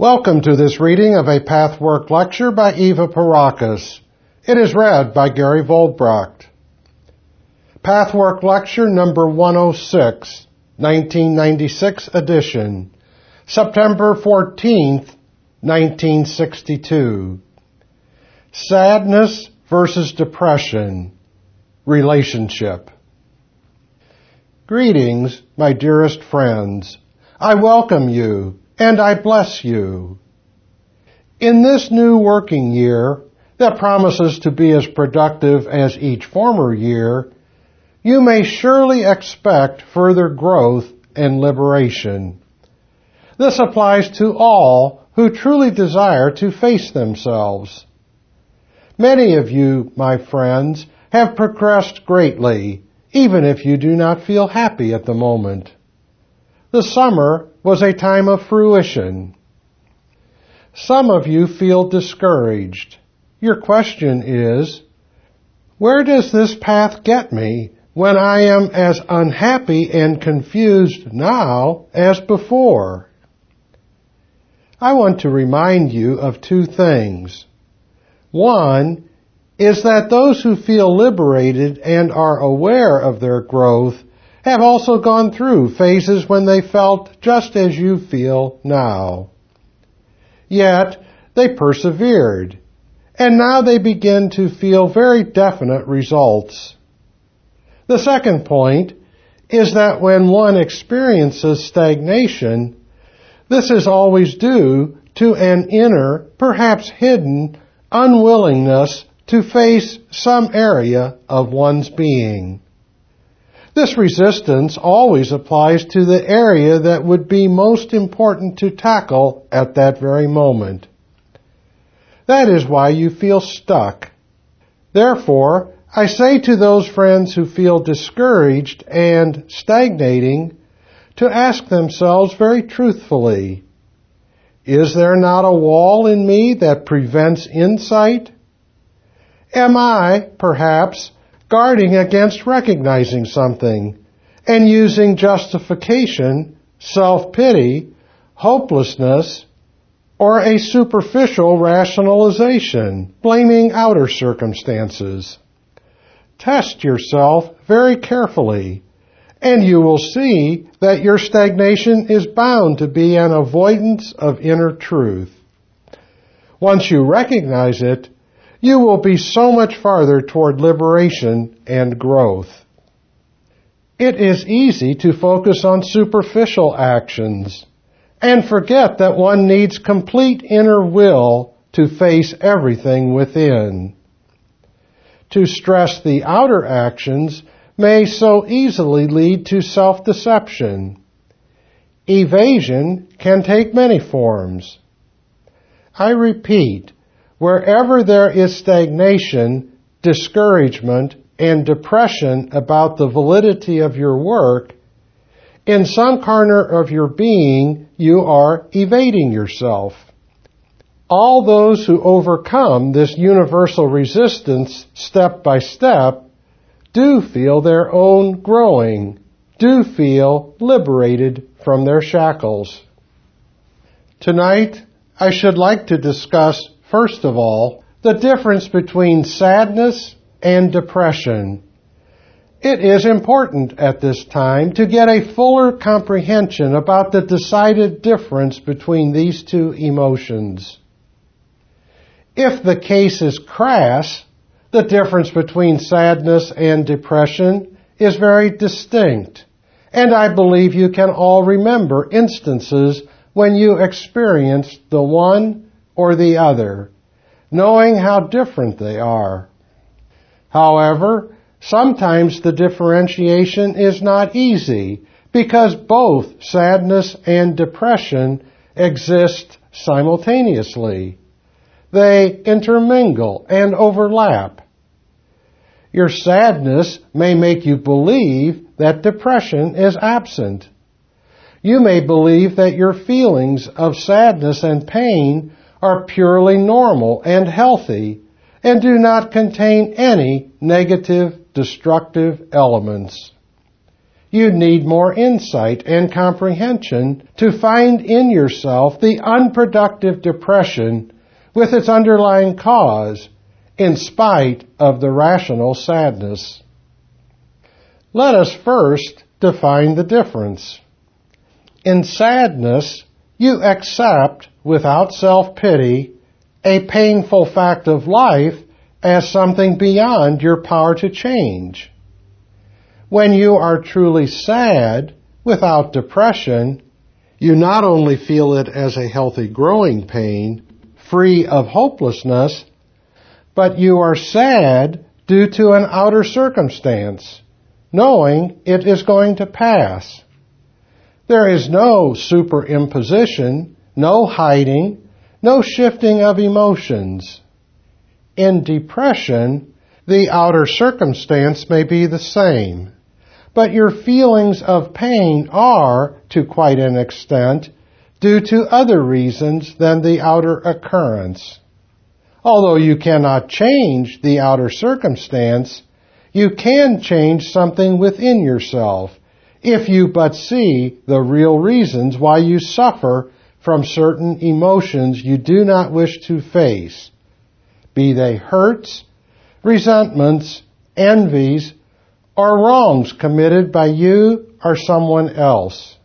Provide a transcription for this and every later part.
Welcome to this reading of a Pathwork lecture by Eva Pierrakos. It is read by Gary Vollbracht. Pathwork lecture number 106, 1996 edition, September 14th, 1962. Sadness versus depression. Relationship. Greetings, my dearest friends. I welcome you and I bless you. In this new working year that promises to be as productive as each former year, you may surely expect further growth and liberation. This applies to all who truly desire to face themselves. Many of you, my friends, have progressed greatly, even if you do not feel happy at the moment. The summer was a time of fruition. Some of you feel discouraged. Your question is, where does this path get me when I am as unhappy and confused now as before? I want to remind you of two things. One is that those who feel liberated and are aware of their growth have also gone through phases when they felt just as you feel now. Yet they persevered, and now they begin to feel very definite results. The second point is that when one experiences stagnation, this is always due to an inner, perhaps hidden, unwillingness to face some area of one's being. This resistance always applies to the area that would be most important to tackle at that very moment. That is why you feel stuck. Therefore, I say to those friends who feel discouraged and stagnating to ask themselves very truthfully, is there not a wall in me that prevents insight? Am I, perhaps, guarding against recognizing something and using justification, self-pity, hopelessness, or a superficial rationalization, blaming outer circumstances. Test yourself very carefully, and you will see that your stagnation is bound to be an avoidance of inner truth. Once you recognize it, you will be so much farther toward liberation and growth. It is easy to focus on superficial actions and forget that one needs complete inner will to face everything within. To stress the outer actions may so easily lead to self-deception. Evasion can take many forms. I repeat, Wherever there is stagnation, discouragement, and depression about the validity of your work, in some corner of your being, you are evading yourself. All those who overcome this universal resistance step by step do feel their own growing, do feel liberated from their shackles. Tonight, I should like to discuss First of all, the difference between sadness and depression. It is important at this time to get a fuller comprehension about the decided difference between these two emotions. If the case is crass, the difference between sadness and depression is very distinct, and I believe you can all remember instances when you experienced the one or the other, knowing how different they are. However, sometimes the differentiation is not easy because both sadness and depression exist simultaneously. They intermingle and overlap. Your sadness may make you believe that depression is absent. You may believe that your feelings of sadness and pain are purely normal and healthy and do not contain any negative, destructive elements. you need more insight and comprehension to find in yourself the unproductive depression with its underlying cause, in spite of the rational sadness. Let us first define the difference. In sadness, you accept, without self-pity, a painful fact of life as something beyond your power to change. When you are truly sad, without depression, you not only feel it as a healthy growing pain, free of hopelessness, but you are sad due to an outer circumstance, knowing it is going to pass. There is no superimposition, no hiding, no shifting of emotions. In depression, the outer circumstance may be the same, but your feelings of pain are, to quite an extent, due to other reasons than the outer occurrence. Although you cannot change the outer circumstance, you can change something within yourself if you but see the real reasons why you suffer from certain emotions you do not wish to face, be they hurts, resentments, envies, or wrongs committed by you or someone else.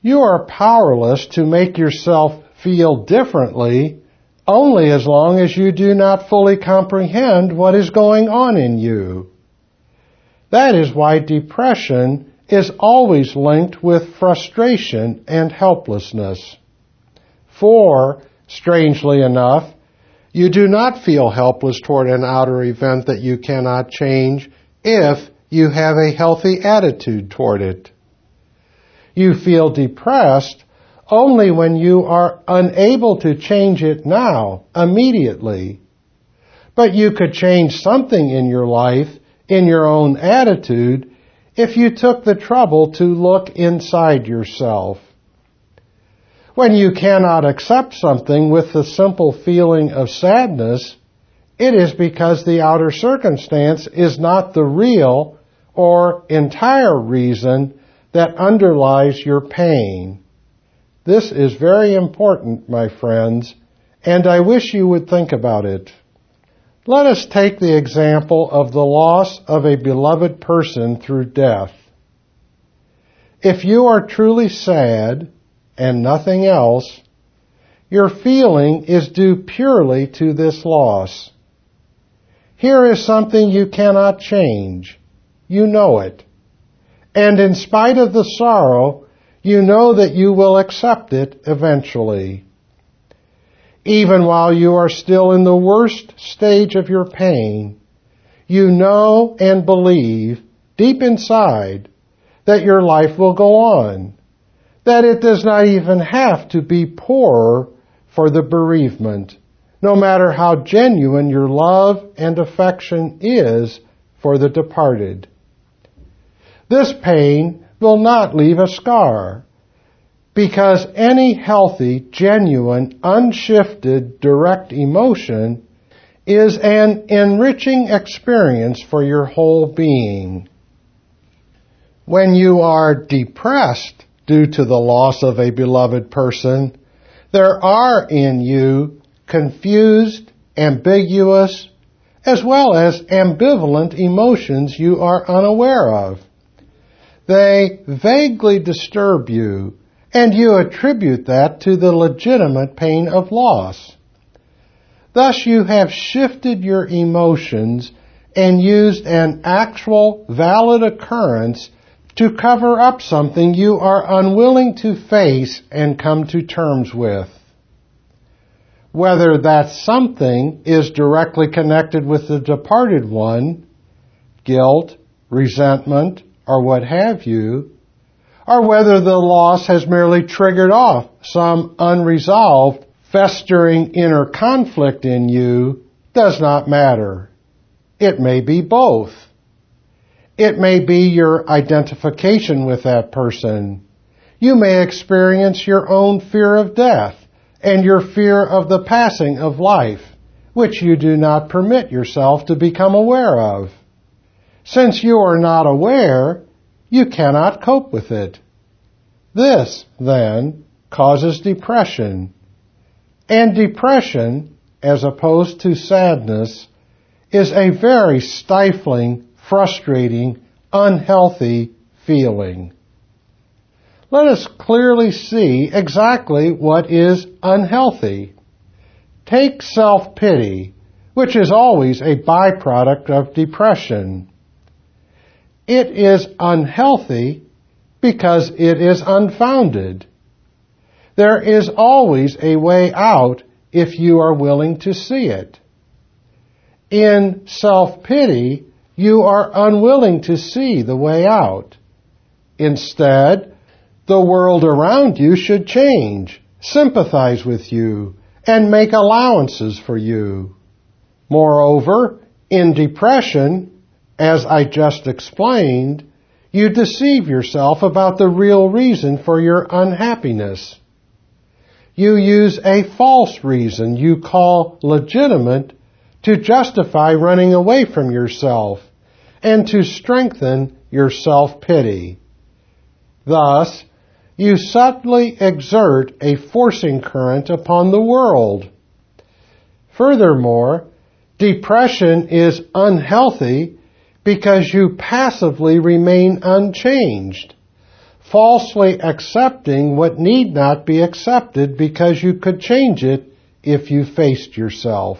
You are powerless to make yourself feel differently only as long as you do not fully comprehend what is going on in you. That is why depression is always linked with frustration and helplessness. For, strangely enough, you do not feel helpless toward an outer event that you cannot change if you have a healthy attitude toward it. You feel depressed only when you are unable to change it now, immediately. But you could change something in your life, in your own attitude, if you took the trouble to look inside yourself. When you cannot accept something with the simple feeling of sadness, it is because the outer circumstance is not the real or entire reason that underlies your pain. This is very important, my friends, and I wish you would think about it. Let us take the example of the loss of a beloved person through death. If you are truly sad and nothing else, your feeling is due purely to this loss. Here is something you cannot change. You know it. And in spite of the sorrow, you know that you will accept it eventually. Even while you are still in the worst stage of your pain, you know and believe deep inside that your life will go on, that it does not even have to be poor for the bereavement, no matter how genuine your love and affection is for the departed. This pain will not leave a scar. Because any healthy, genuine, unshifted, direct emotion is an enriching experience for your whole being. When you are depressed due to the loss of a beloved person, there are in you confused, ambiguous, as well as ambivalent emotions you are unaware of. They vaguely disturb you, and you attribute that to the legitimate pain of loss. Thus you have shifted your emotions and used an actual valid occurrence to cover up something you are unwilling to face and come to terms with. Whether that something is directly connected with the departed one, guilt, resentment, or what have you, or whether the loss has merely triggered off some unresolved, festering inner conflict in you does not matter. It may be both. It may be your identification with that person. You may experience your own fear of death and your fear of the passing of life, which you do not permit yourself to become aware of. Since you are not aware, you cannot cope with it. This, then, causes depression. And depression, as opposed to sadness, is a very stifling, frustrating, unhealthy feeling. Let us clearly see exactly what is unhealthy. Take self-pity, which is always a byproduct of depression. It is unhealthy because it is unfounded. There is always a way out if you are willing to see it. In self-pity, you are unwilling to see the way out. Instead, the world around you should change, sympathize with you, and make allowances for you. Moreover, in depression, as I just explained, you deceive yourself about the real reason for your unhappiness. You use a false reason you call legitimate to justify running away from yourself and to strengthen your self-pity. Thus, you subtly exert a forcing current upon the world. Furthermore, depression is unhealthy because you passively remain unchanged, falsely accepting what need not be accepted because you could change it if you faced yourself.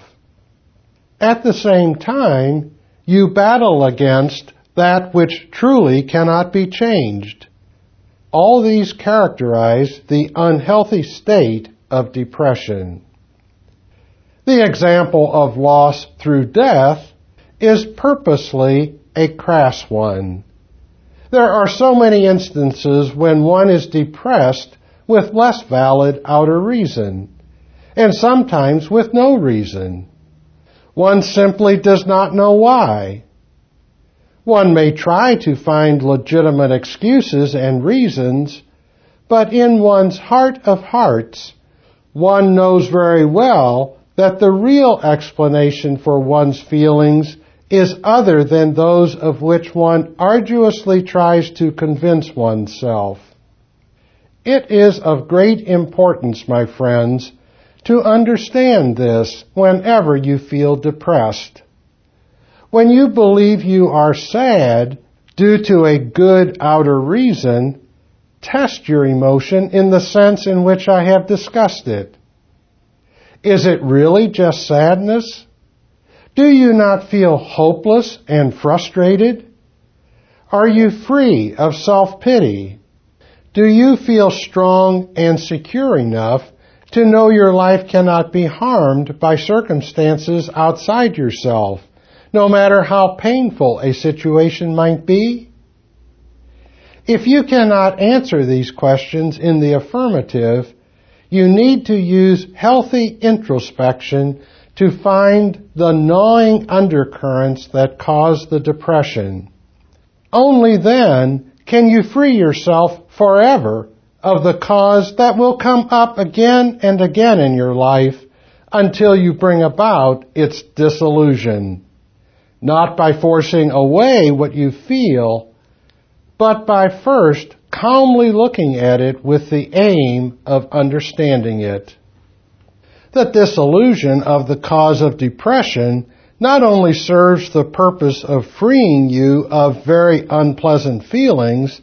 At the same time, you battle against that which truly cannot be changed. All these characterize the unhealthy state of depression. The example of loss through death is purposely a crass one. There are so many instances when one is depressed with less valid outer reason, and sometimes with no reason. One simply does not know why. One may try to find legitimate excuses and reasons, but in one's heart of hearts, one knows very well that the real explanation for one's feelings is other than those of which one arduously tries to convince oneself. It is of great importance, my friends, to understand this whenever you feel depressed. When you believe you are sad due to a good outer reason, test your emotion in the sense in which I have discussed it. Is it really just sadness? Do you not feel hopeless and frustrated? Are you free of self-pity? Do you feel strong and secure enough to know your life cannot be harmed by circumstances outside yourself, no matter how painful a situation might be? If you cannot answer these questions in the affirmative, you need to use healthy introspection to find the gnawing undercurrents that cause the depression. Only then can you free yourself forever of the cause that will come up again and again in your life until you bring about its dissolution. Not by forcing away what you feel, but by first calmly looking at it with the aim of understanding it the disillusion of the cause of depression not only serves the purpose of freeing you of very unpleasant feelings,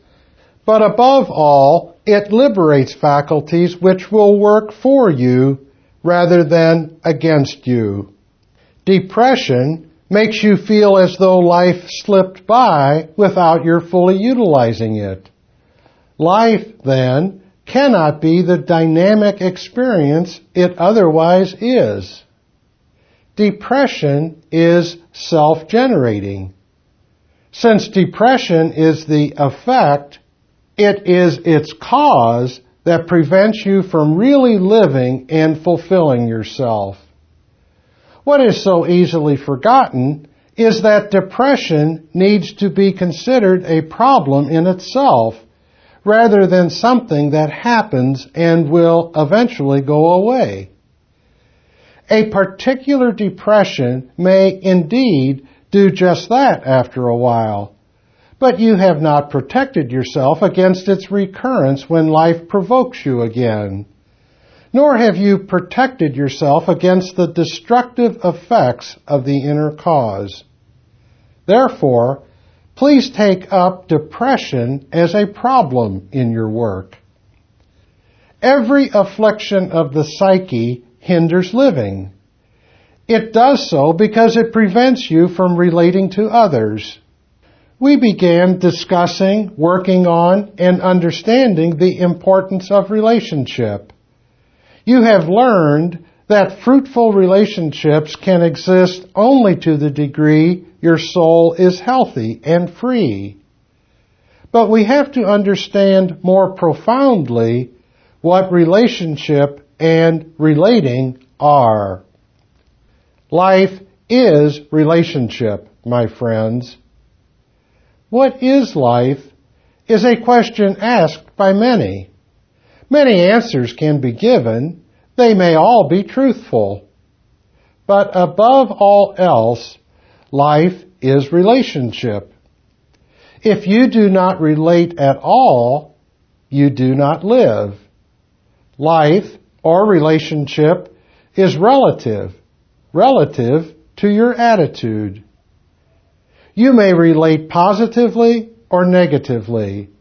but above all, it liberates faculties which will work for you rather than against you. Depression makes you feel as though life slipped by without your fully utilizing it. Life, then, cannot be the dynamic experience it otherwise is. Depression is self-generating. Since depression is the effect, it is its cause that prevents you from really living and fulfilling yourself. What is so easily forgotten is that depression needs to be considered a problem in itself rather than something that happens and will eventually go away. A particular depression may indeed do just that after a while, but you have not protected yourself against its recurrence when life provokes you again. Nor have you protected yourself against the destructive effects of the inner cause. Therefore, please take up depression as a problem in your work. Every affliction of the psyche hinders living. It does so because it prevents you from relating to others. We began discussing, working on, and understanding the importance of relationship. You have learned that fruitful relationships can exist only to the degree your soul is healthy and free. But we have to understand more profoundly what relationship and relating are. Life is relationship, my friends. What is life is a question asked by many. Many answers can be given. They may all be truthful. But above all else, Life is relationship. If you do not relate at all, you do not live. Life or relationship is relative, relative to your attitude. You may relate positively or negatively,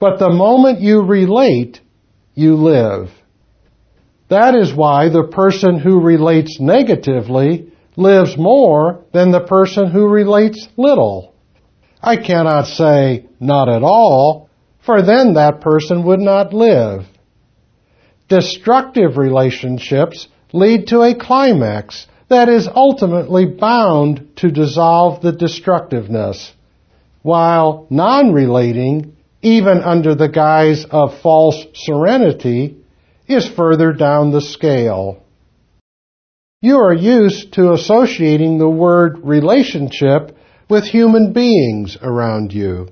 but the moment you relate, you live. That is why the person who relates negatively lives more than the person who relates little. I cannot say not at all, for then that person would not live. Destructive relationships lead to a climax that is ultimately bound to dissolve the destructiveness, while non-relating, even under the guise of false serenity, is further down the scale. You are used to associating the word relationship with human beings around you.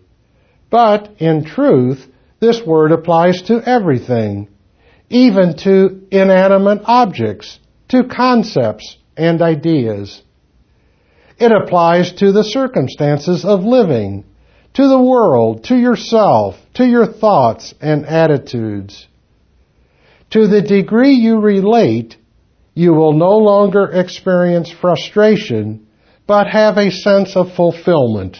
But in truth, this word applies to everything, even to inanimate objects, to concepts and ideas. It applies to the circumstances of living, to the world, to yourself, to your thoughts and attitudes. To the degree you relate, you will no longer experience frustration, but have a sense of fulfillment.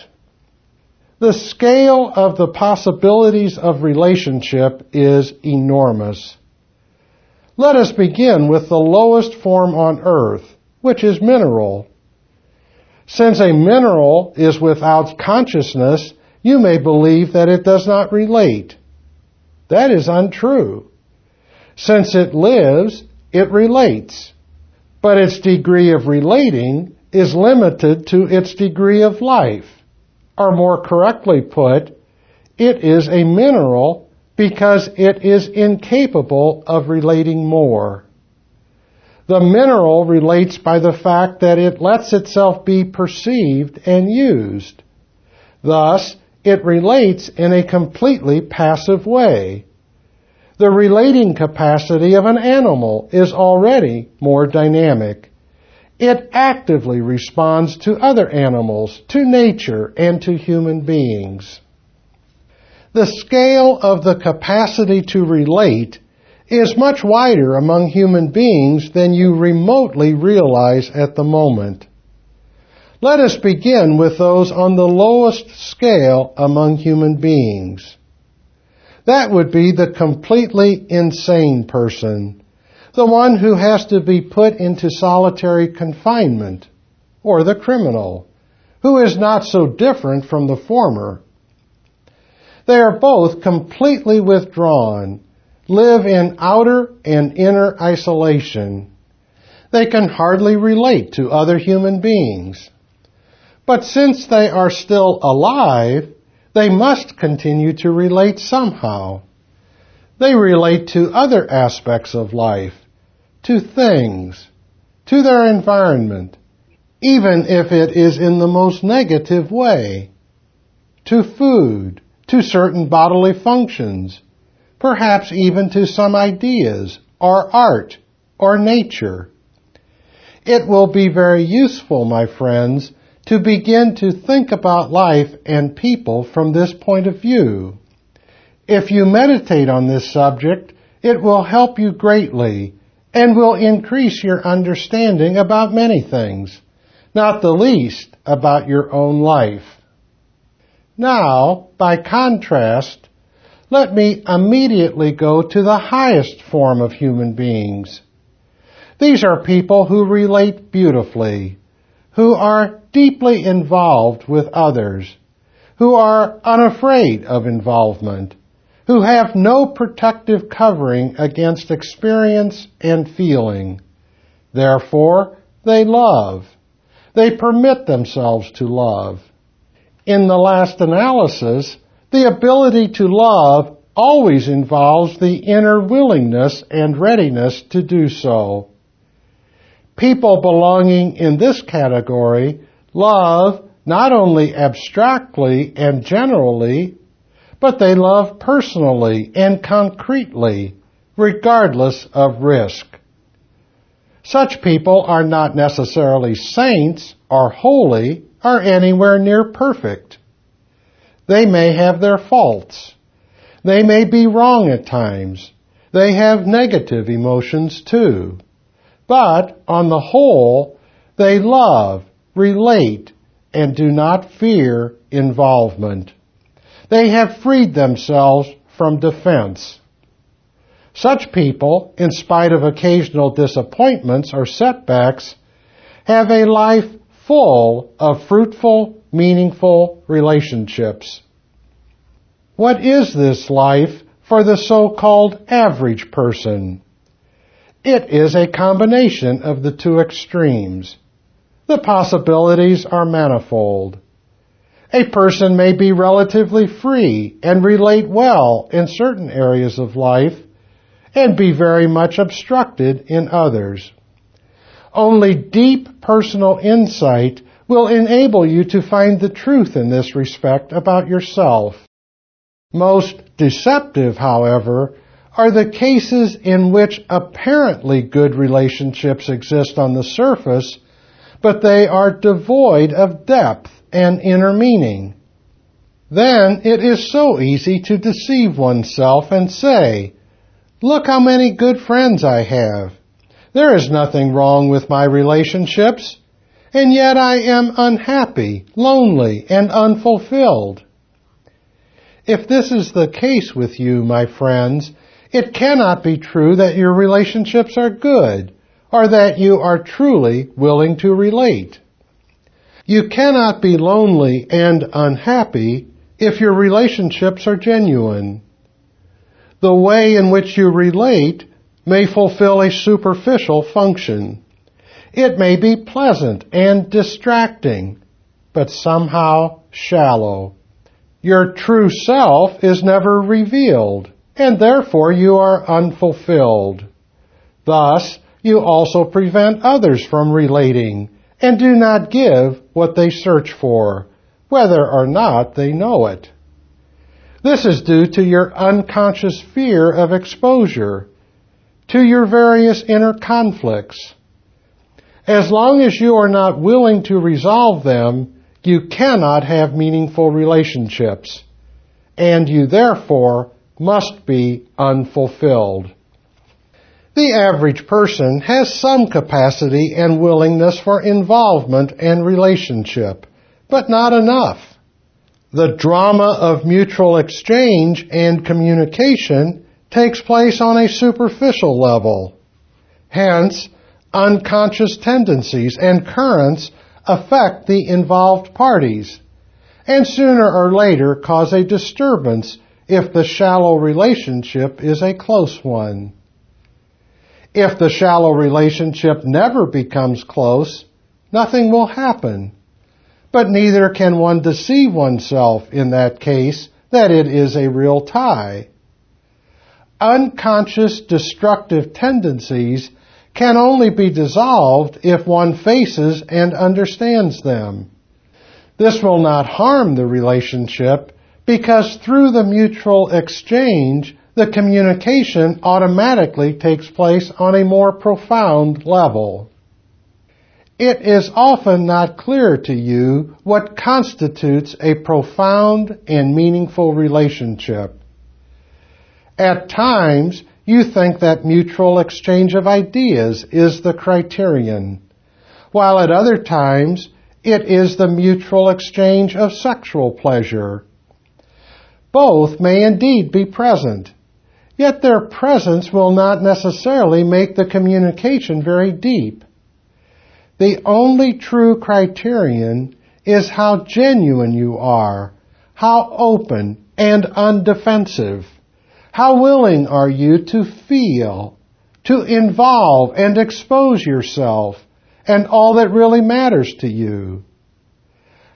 The scale of the possibilities of relationship is enormous. Let us begin with the lowest form on earth, which is mineral. Since a mineral is without consciousness, you may believe that it does not relate. That is untrue. Since it lives, it relates, but its degree of relating is limited to its degree of life. Or more correctly put, it is a mineral because it is incapable of relating more. The mineral relates by the fact that it lets itself be perceived and used. Thus, it relates in a completely passive way the relating capacity of an animal is already more dynamic. It actively responds to other animals, to nature, and to human beings. The scale of the capacity to relate is much wider among human beings than you remotely realize at the moment. Let us begin with those on the lowest scale among human beings. That would be the completely insane person, the one who has to be put into solitary confinement, or the criminal, who is not so different from the former. They are both completely withdrawn, live in outer and inner isolation. They can hardly relate to other human beings. But since they are still alive, they must continue to relate somehow. They relate to other aspects of life, to things, to their environment, even if it is in the most negative way, to food, to certain bodily functions, perhaps even to some ideas, or art, or nature. It will be very useful, my friends, to begin to think about life and people from this point of view. If you meditate on this subject, it will help you greatly and will increase your understanding about many things, not the least about your own life. Now, by contrast, let me immediately go to the highest form of human beings. These are people who relate beautifully, who are deeply involved with others, who are unafraid of involvement, who have no protective covering against experience and feeling. Therefore, they love. They permit themselves to love. In the last analysis, the ability to love always involves the inner willingness and readiness to do so. People belonging in this category love not only abstractly and generally, but they love personally and concretely, regardless of risk. Such people are not necessarily saints or holy or anywhere near perfect. They may have their faults. They may be wrong at times. They have negative emotions too. But on the whole, they love, relate, and do not fear involvement. They have freed themselves from defense. Such people, in spite of occasional disappointments or setbacks, have a life full of fruitful, meaningful relationships. What is this life for the so-called average person? It is a combination of the two extremes. The possibilities are manifold. A person may be relatively free and relate well in certain areas of life and be very much obstructed in others. Only deep personal insight will enable you to find the truth in this respect about yourself. Most deceptive, however, are the cases in which apparently good relationships exist on the surface, but they are devoid of depth and inner meaning. Then it is so easy to deceive oneself and say, Look how many good friends I have. There is nothing wrong with my relationships, and yet I am unhappy, lonely, and unfulfilled. If this is the case with you, my friends, it cannot be true that your relationships are good, or that you are truly willing to relate. You cannot be lonely and unhappy if your relationships are genuine. The way in which you relate may fulfill a superficial function. It may be pleasant and distracting, but somehow shallow. Your true self is never revealed, and therefore you are unfulfilled. Thus, you also prevent others from relating and do not give what they search for, whether or not they know it. This is due to your unconscious fear of exposure, to your various inner conflicts. As long as you are not willing to resolve them, you cannot have meaningful relationships, and you therefore must be unfulfilled. The average person has some capacity and willingness for involvement and relationship, but not enough. The drama of mutual exchange and communication takes place on a superficial level. Hence, unconscious tendencies and currents affect the involved parties, and sooner or later cause a disturbance if the shallow relationship is a close one. If the shallow relationship never becomes close, nothing will happen. But neither can one deceive oneself in that case that it is a real tie. Unconscious destructive tendencies can only be dissolved if one faces and understands them. This will not harm the relationship because through the mutual exchange, the communication automatically takes place on a more profound level. it is often not clear to you what constitutes a profound and meaningful relationship. At times, you think that mutual exchange of ideas is the criterion, while at other times it is the mutual exchange of sexual pleasure. Both may indeed be present, yet their presence will not necessarily make the communication very deep. The only true criterion is how genuine you are, how open and undefensive. How willing are you to feel, to involve and expose yourself and all that really matters to you?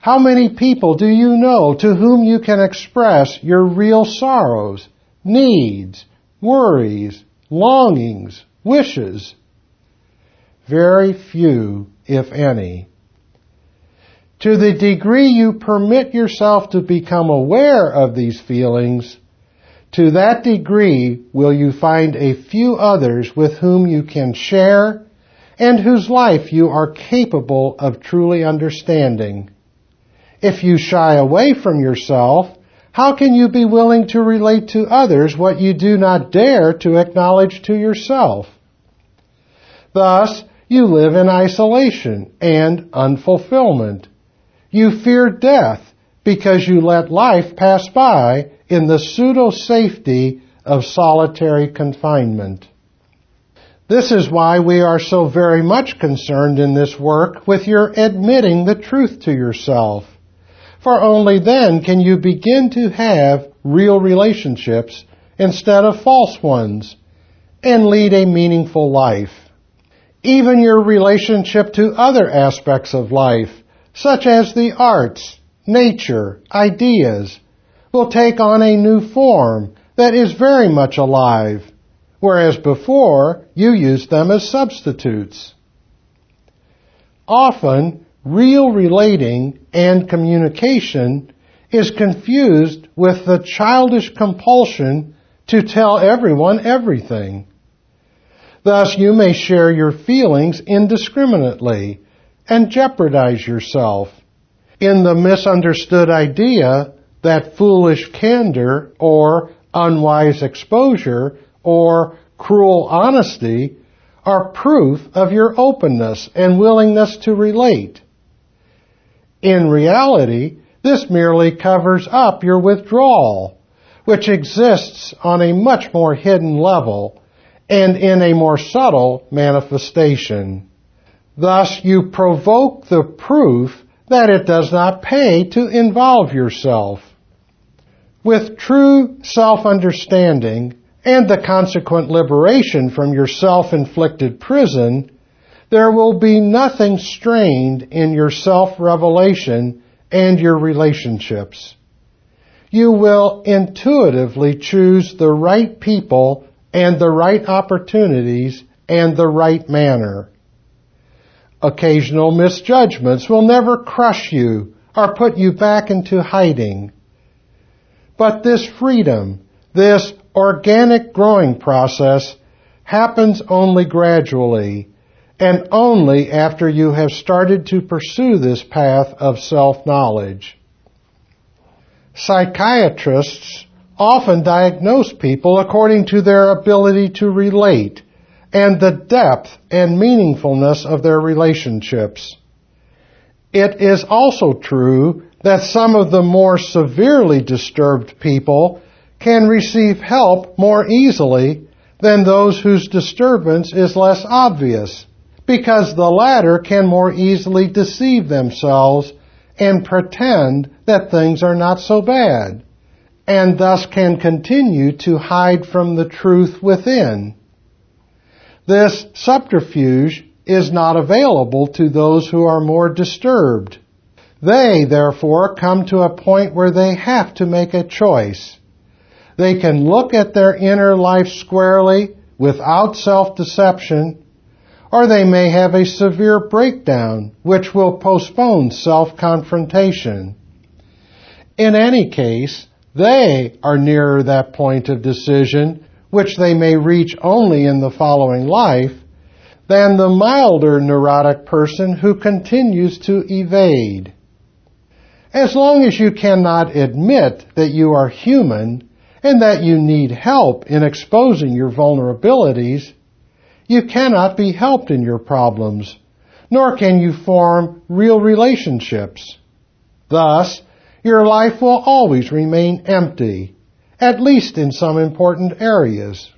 How many people do you know to whom you can express your real sorrows, needs, worries, longings, wishes? Very few, if any. To the degree you permit yourself to become aware of these feelings, to that degree will you find a few others with whom you can share and whose life you are capable of truly understanding. If you shy away from yourself, how can you be willing to relate to others what you do not dare to acknowledge to yourself? Thus, you live in isolation and unfulfillment. You fear death because you let life pass by in the pseudo safety of solitary confinement. This is why we are so very much concerned in this work with your admitting the truth to yourself. For only then can you begin to have real relationships instead of false ones and lead a meaningful life. Even your relationship to other aspects of life, such as the arts, nature, ideas, will take on a new form that is very much alive, whereas before you used them as substitutes. Often, real relating and communication is confused with the childish compulsion to tell everyone everything. Thus, you may share your feelings indiscriminately and jeopardize yourself in the misunderstood idea that foolish candor or unwise exposure or cruel honesty are proof of your openness and willingness to relate. In reality, this merely covers up your withdrawal, which exists on a much more hidden level and in a more subtle manifestation. Thus, you provoke the proof that it does not pay to involve yourself. With true self-understanding and the consequent liberation from your self-inflicted prison, there will be nothing strained in your self-revelation and your relationships. You will intuitively choose the right people and the right opportunities and the right manner. Occasional misjudgments will never crush you or put you back into hiding. But this freedom, this organic growing process happens only gradually and only after you have started to pursue this path of self-knowledge. Psychiatrists often diagnose people according to their ability to relate and the depth and meaningfulness of their relationships. It is also true that some of the more severely disturbed people can receive help more easily than those whose disturbance is less obvious, because the latter can more easily deceive themselves and pretend that things are not so bad, and thus can continue to hide from the truth within. This subterfuge is not available to those who are more disturbed. They, therefore, come to a point where they have to make a choice. They can look at their inner life squarely without self-deception, or they may have a severe breakdown which will postpone self-confrontation. In any case, they are nearer that point of decision which they may reach only in the following life, than the milder neurotic person who continues to evade. As long as you cannot admit that you are human and that you need help in exposing your vulnerabilities, you cannot be helped in your problems, nor can you form real relationships. Thus, your life will always remain empty, at least in some important areas.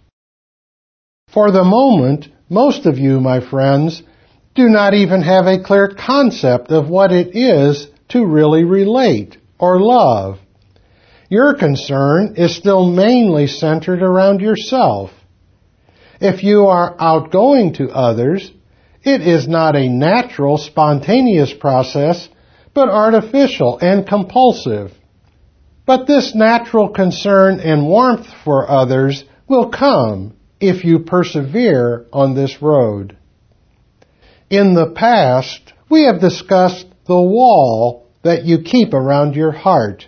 For the moment, most of you, my friends, do not even have a clear concept of what it is to really relate or love. Your concern is still mainly centered around yourself. If you are outgoing to others, it is not a natural, spontaneous process, but artificial and compulsive. But this natural concern and warmth for others will come if you persevere on this road. In the past, we have discussed the wall that you keep around your heart.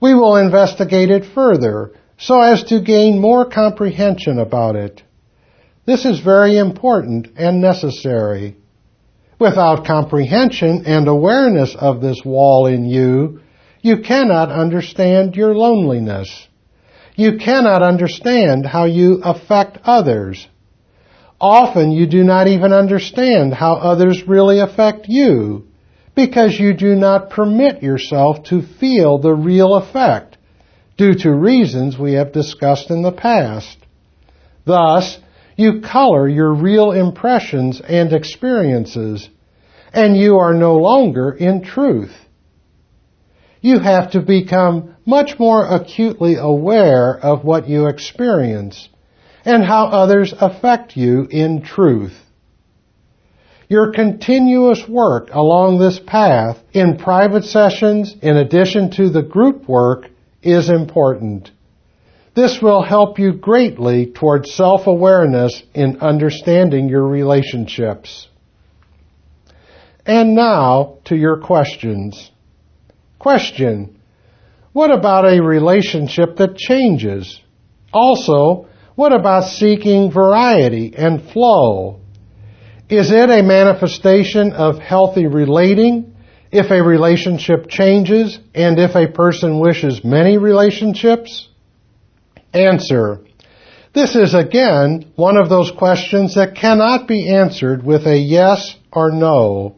We will investigate it further so as to gain more comprehension about it. This is very important and necessary. Without comprehension and awareness of this wall in you, you cannot understand your loneliness. You cannot understand how you affect others. Often you do not even understand how others really affect you because you do not permit yourself to feel the real effect due to reasons we have discussed in the past. Thus, you color your real impressions and experiences, and you are no longer in truth. You have to become much more acutely aware of what you experience and how others affect you in truth. Your continuous work along this path in private sessions in addition to the group work is important. This will help you greatly towards self-awareness in understanding your relationships. And now to your questions. Question. What about a relationship that changes? Also, what about seeking variety and flow? Is it a manifestation of healthy relating if a relationship changes and if a person wishes many relationships? Answer. This is again one of those questions that cannot be answered with a yes or no.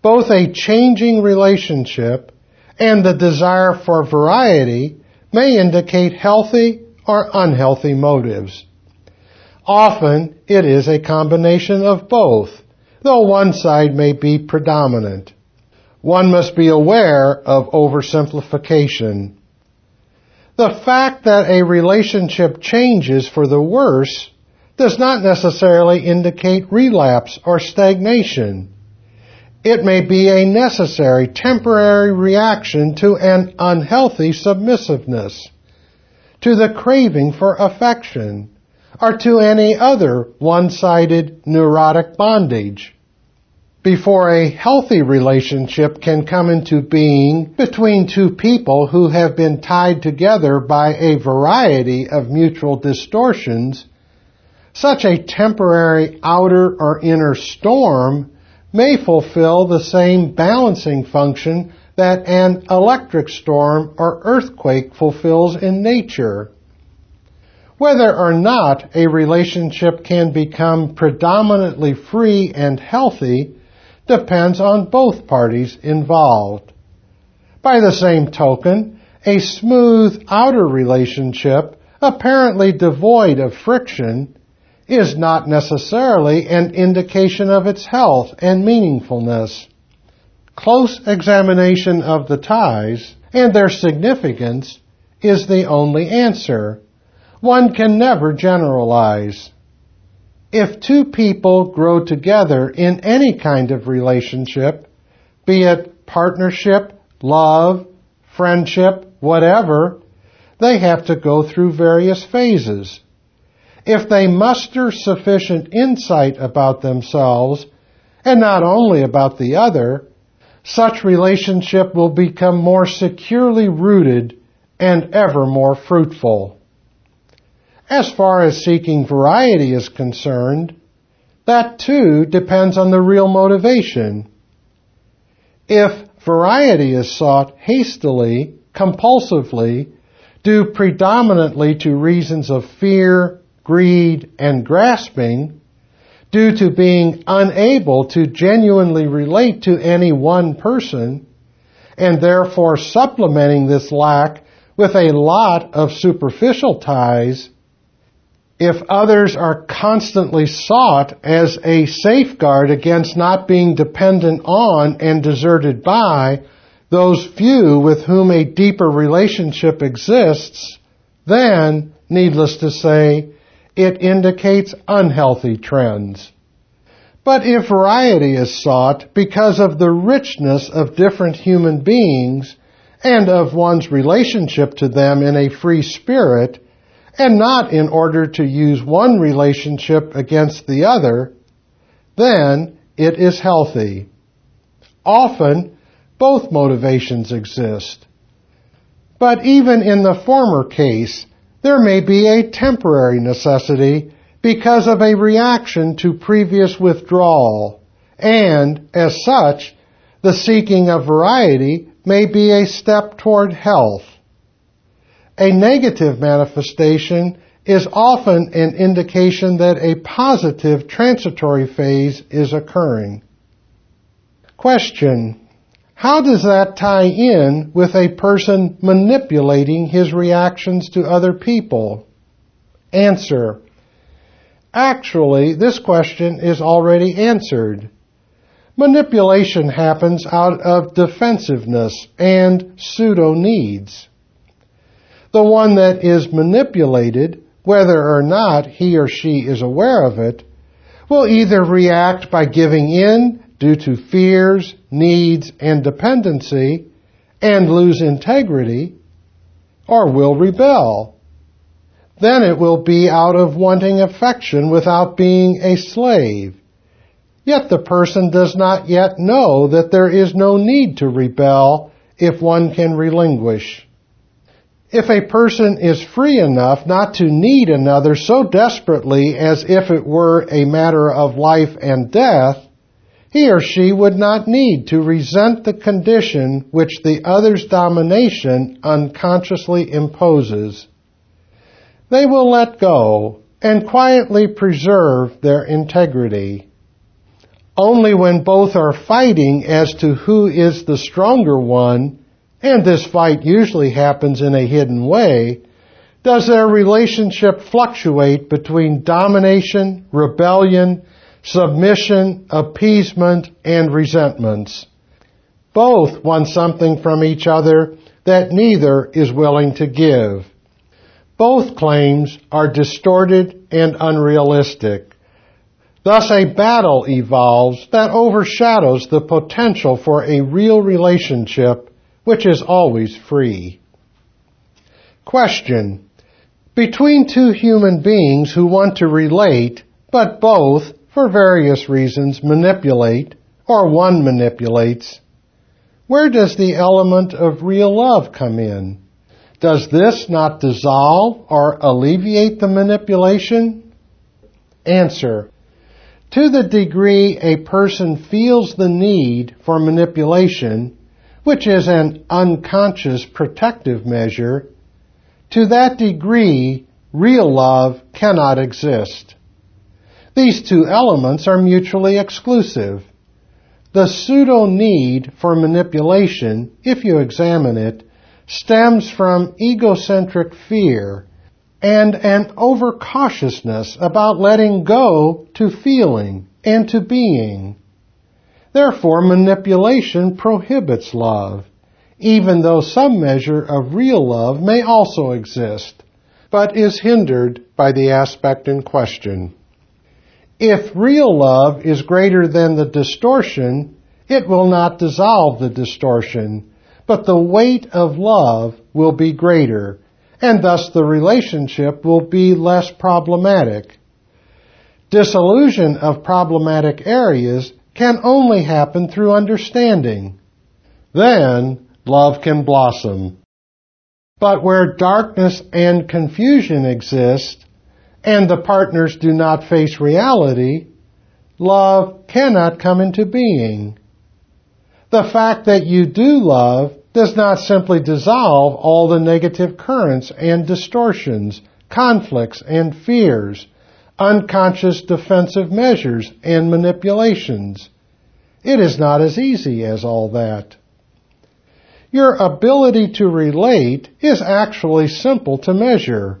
Both a changing relationship and the desire for variety may indicate healthy or unhealthy motives. Often it is a combination of both, though one side may be predominant. One must be aware of oversimplification. The fact that a relationship changes for the worse does not necessarily indicate relapse or stagnation. It may be a necessary temporary reaction to an unhealthy submissiveness, to the craving for affection, or to any other one-sided neurotic bondage. Before a healthy relationship can come into being between two people who have been tied together by a variety of mutual distortions, such a temporary outer or inner storm may fulfill the same balancing function that an electric storm or earthquake fulfills in nature. Whether or not a relationship can become predominantly free and healthy depends on both parties involved. By the same token, a smooth outer relationship, apparently devoid of friction, is not necessarily an indication of its health and meaningfulness. Close examination of the ties and their significance is the only answer. One can never generalize. If two people grow together in any kind of relationship, be it partnership, love, friendship, whatever, they have to go through various phases if they muster sufficient insight about themselves, and not only about the other, such relationship will become more securely rooted and ever more fruitful. As far as seeking variety is concerned, that too depends on the real motivation. If variety is sought hastily, compulsively, due predominantly to reasons of fear, greed, and grasping, due to being unable to genuinely relate to any one person, and therefore supplementing this lack with a lot of superficial ties, if others are constantly sought as a safeguard against not being dependent on and deserted by those few with whom a deeper relationship exists, then, needless to say, it indicates unhealthy trends. But if variety is sought because of the richness of different human beings and of one's relationship to them in a free spirit, and not in order to use one relationship against the other, then it is healthy. Often, both motivations exist. But even in the former case, there may be a temporary necessity because of a reaction to previous withdrawal, and, as such, the seeking of variety may be a step toward health. A negative manifestation is often an indication that a positive transitory phase is occurring. Question. How does that tie in with a person manipulating his reactions to other people? Answer. Actually, this question is already answered. Manipulation happens out of defensiveness and pseudo needs. The one that is manipulated, whether or not he or she is aware of it, will either react by giving in due to fears, needs, and dependency and lose integrity, or will rebel. Then it will be out of wanting affection without being a slave. Yet the person does not yet know that there is no need to rebel if one can relinquish. If a person is free enough not to need another so desperately as if it were a matter of life and death, he or she would not need to resent the condition which the other's domination unconsciously imposes. They will let go and quietly preserve their integrity. Only when both are fighting as to who is the stronger one, and this fight usually happens in a hidden way, does their relationship fluctuate between domination, rebellion, submission, appeasement, and resentments. Both want something from each other that neither is willing to give. Both claims are distorted and unrealistic. Thus a battle evolves that overshadows the potential for a real relationship which is always free. Question. Between two human beings who want to relate, but both for various reasons, manipulate, or one manipulates, where does the element of real love come in? Does this not dissolve or alleviate the manipulation? Answer. To the degree a person feels the need for manipulation, which is an unconscious protective measure, to that degree real love cannot exist. These two elements are mutually exclusive. The pseudo need for manipulation, if you examine it, stems from egocentric fear and an overcautiousness about letting go to feeling and to being. Therefore, manipulation prohibits love, even though some measure of real love may also exist, but is hindered by the aspect in question. If real love is greater than the distortion, it will not dissolve the distortion, but the weight of love will be greater, and thus the relationship will be less problematic. Dissolution of problematic areas can only happen through understanding. Then love can blossom. But where darkness and confusion exist, and the partners do not face reality, love cannot come into being. The fact that you do love does not simply dissolve all the negative currents and distortions, conflicts and fears, unconscious defensive measures and manipulations. It is not as easy as all that. Your ability to relate is actually simple to measure.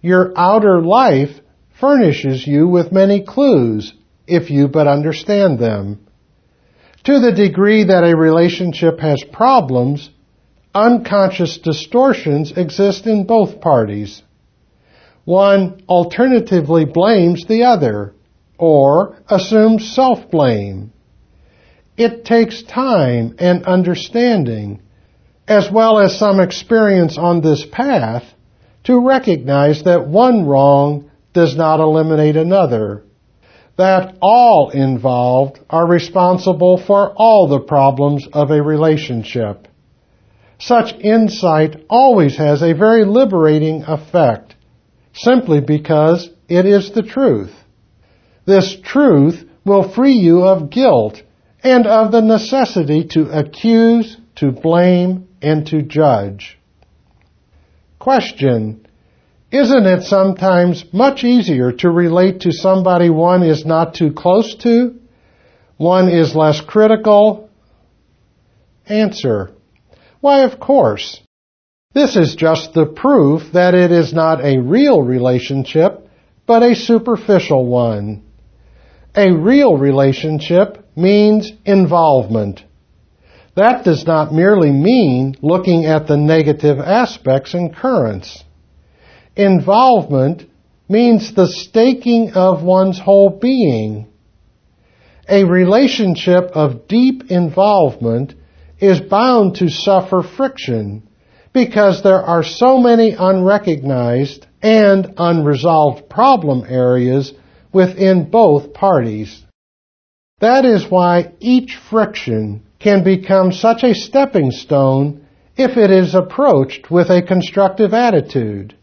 Your outer life furnishes you with many clues if you but understand them. To the degree that a relationship has problems, unconscious distortions exist in both parties. One alternatively blames the other or assumes self-blame. It takes time and understanding, as well as some experience on this path, to recognize that one wrong does not eliminate another that all involved are responsible for all the problems of a relationship. Such insight always has a very liberating effect, simply because it is the truth. This truth will free you of guilt and of the necessity to accuse, to blame, and to judge. Question. Isn't it sometimes much easier to relate to somebody one is not too close to? One is less critical? Answer. Why, of course. This is just the proof that it is not a real relationship, but a superficial one. A real relationship means involvement. That does not merely mean looking at the negative aspects and currents. Involvement means the staking of one's whole being. A relationship of deep involvement is bound to suffer friction because there are so many unrecognized and unresolved problem areas within both parties. That is why each friction can become such a stepping stone if it is approached with a constructive attitude.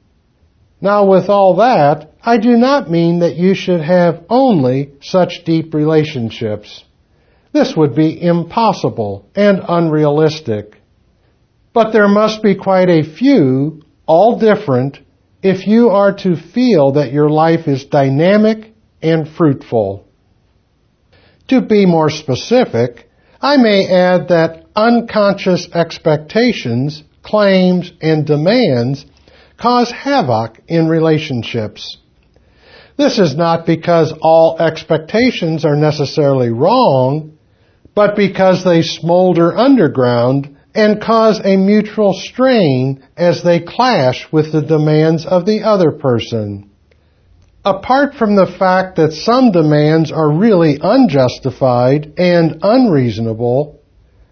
Now with all that, I do not mean that you should have only such deep relationships. This would be impossible and unrealistic. But there must be quite a few, all different, if you are to feel that your life is dynamic and fruitful. To be more specific, I may add that unconscious expectations, claims, and demands cause havoc in relationships. This is not because all expectations are necessarily wrong, but because they smolder underground and cause a mutual strain as they clash with the demands of the other person. Apart from the fact that some demands are really unjustified and unreasonable,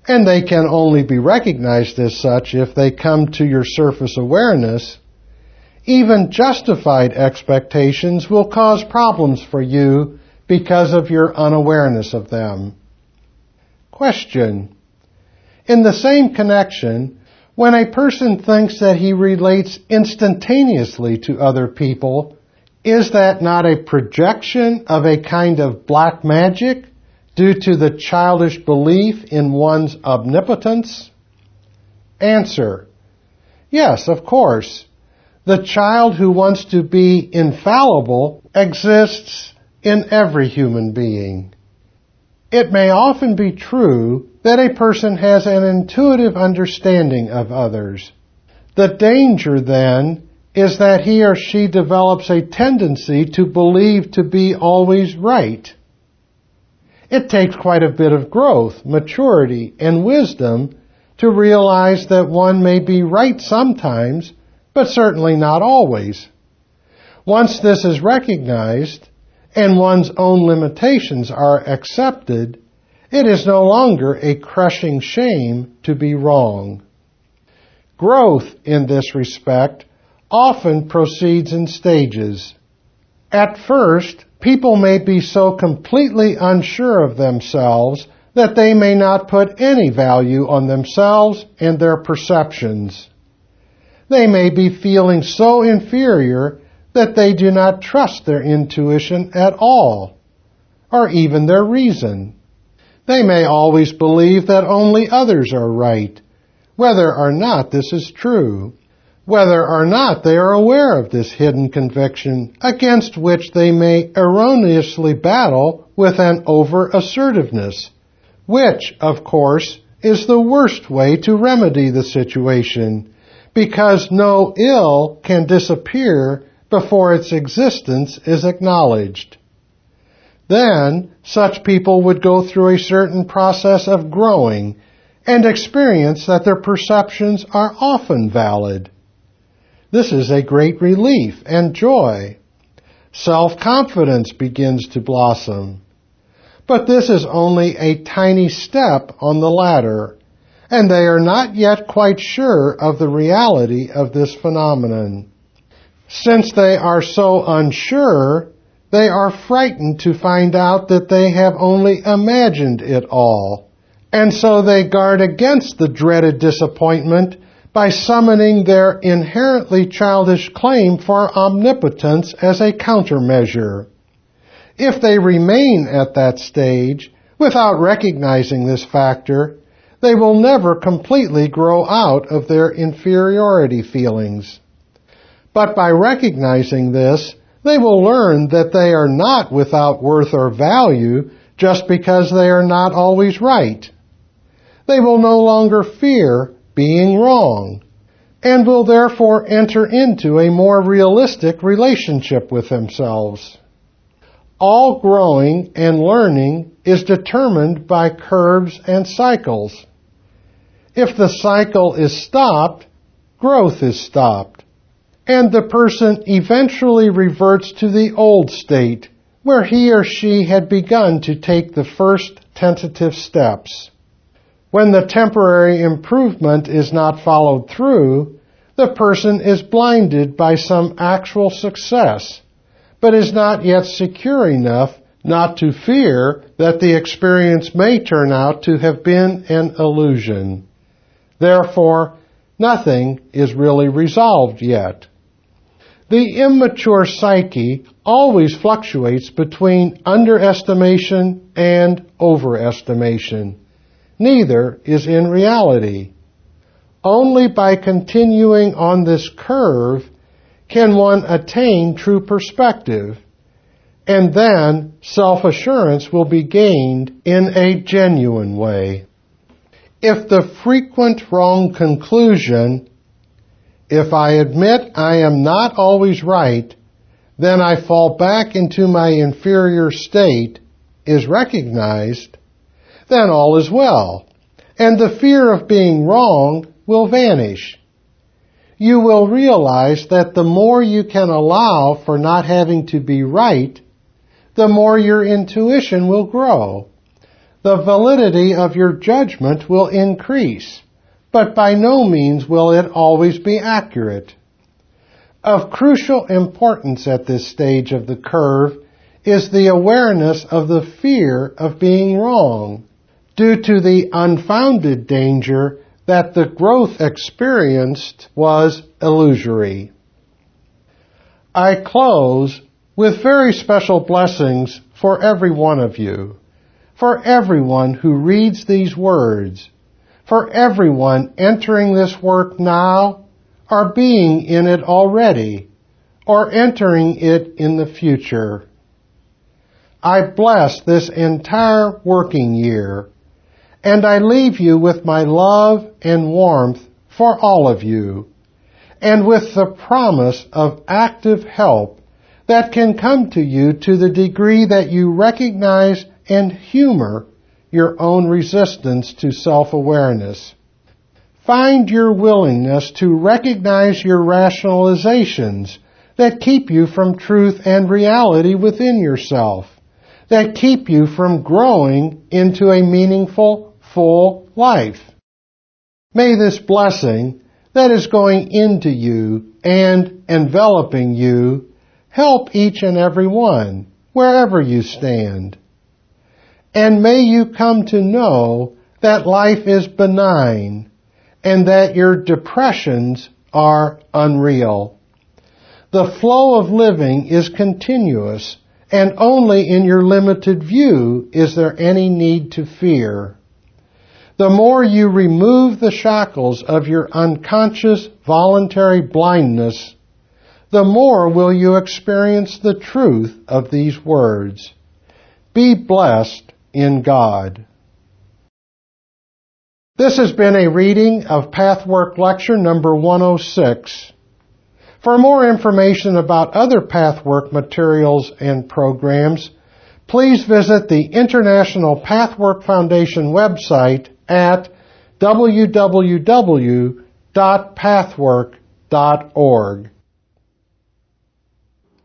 and they can only be recognized as such if they come to your surface awareness, even justified expectations will cause problems for you because of your unawareness of them. Question. In the same connection, when a person thinks that he relates instantaneously to other people, is that not a projection of a kind of black magic due to the childish belief in one's omnipotence? Answer. Yes, of course. The child who wants to be infallible exists in every human being. It may often be true that a person has an intuitive understanding of others. The danger then is that he or she develops a tendency to believe to be always right. It takes quite a bit of growth, maturity, and wisdom to realize that one may be right sometimes but certainly not always. Once this is recognized and one's own limitations are accepted, it is no longer a crushing shame to be wrong. Growth in this respect often proceeds in stages. At first, people may be so completely unsure of themselves that they may not put any value on themselves and their perceptions. They may be feeling so inferior that they do not trust their intuition at all. or even their reason. They may always believe that only others are right, whether or not this is true, whether or not they are aware of this hidden conviction against which they may erroneously battle with an over assertiveness, which, of course, is the worst way to remedy the situation, because no ill can disappear before its existence is acknowledged. Then, such people would go through a certain process of growing and experience that their perceptions are often valid. This is a great relief and joy. Self-confidence begins to blossom. But this is only a tiny step on the ladder, and they are not yet quite sure of the reality of this phenomenon. Since they are so unsure, they are frightened to find out that they have only imagined it all. And so they guard against the dreaded disappointment by summoning their inherently childish claim for omnipotence as a countermeasure. If they remain at that stage, without recognizing this factor, they will never completely grow out of their inferiority feelings. But by recognizing this, they will learn that they are not without worth or value just because they are not always right. They will no longer fear being wrong and will therefore enter into a more realistic relationship with themselves. All growing and learning is determined by curves and cycles. If the cycle is stopped, growth is stopped, and the person eventually reverts to the old state where he or she had begun to take the first tentative steps. When the temporary improvement is not followed through, the person is blinded by some actual success, but is not yet secure enough not to fear that the experience may turn out to have been an illusion. Therefore, nothing is really resolved yet. The immature psyche always fluctuates between underestimation and overestimation neither is in reality. Only by continuing on this curve can one attain true perspective, and then self-assurance will be gained in a genuine way. If the frequent wrong conclusion, if I admit I am not always right, then I fall back into my inferior state, is recognized, then all is well, and the fear of being wrong will vanish. You will realize that the more you can allow for not having to be right, the more your intuition will grow. The validity of your judgment will increase, but by no means will it always be accurate. Of crucial importance at this stage of the curve is the awareness of the fear of being wrong due to the unfounded danger that the growth experienced was illusory. I close with very special blessings for every one of you, for everyone who reads these words, for everyone entering this work now or being in it already or entering it in the future. I bless this entire working year and I leave you with my love and warmth for all of you, and with the promise of active help that can come to you to the degree that you recognize and humor your own resistance to self-awareness. Find your willingness to recognize your rationalizations that keep you from truth and reality within yourself, that keep you from growing into a meaningful full life. May this blessing that is going into you and enveloping you help each and every one, wherever you stand. And may you come to know that life is benign and that your depressions are unreal. The flow of living is continuous and only in your limited view is there any need to fear. The more you remove the shackles of your unconscious voluntary blindness, the more will you experience the truth of these words. Be blessed in God. This has been a reading of Pathwork Lecture number 106. For more information about other Pathwork materials and programs, please visit the International Pathwork Foundation website at www.pathwork.org.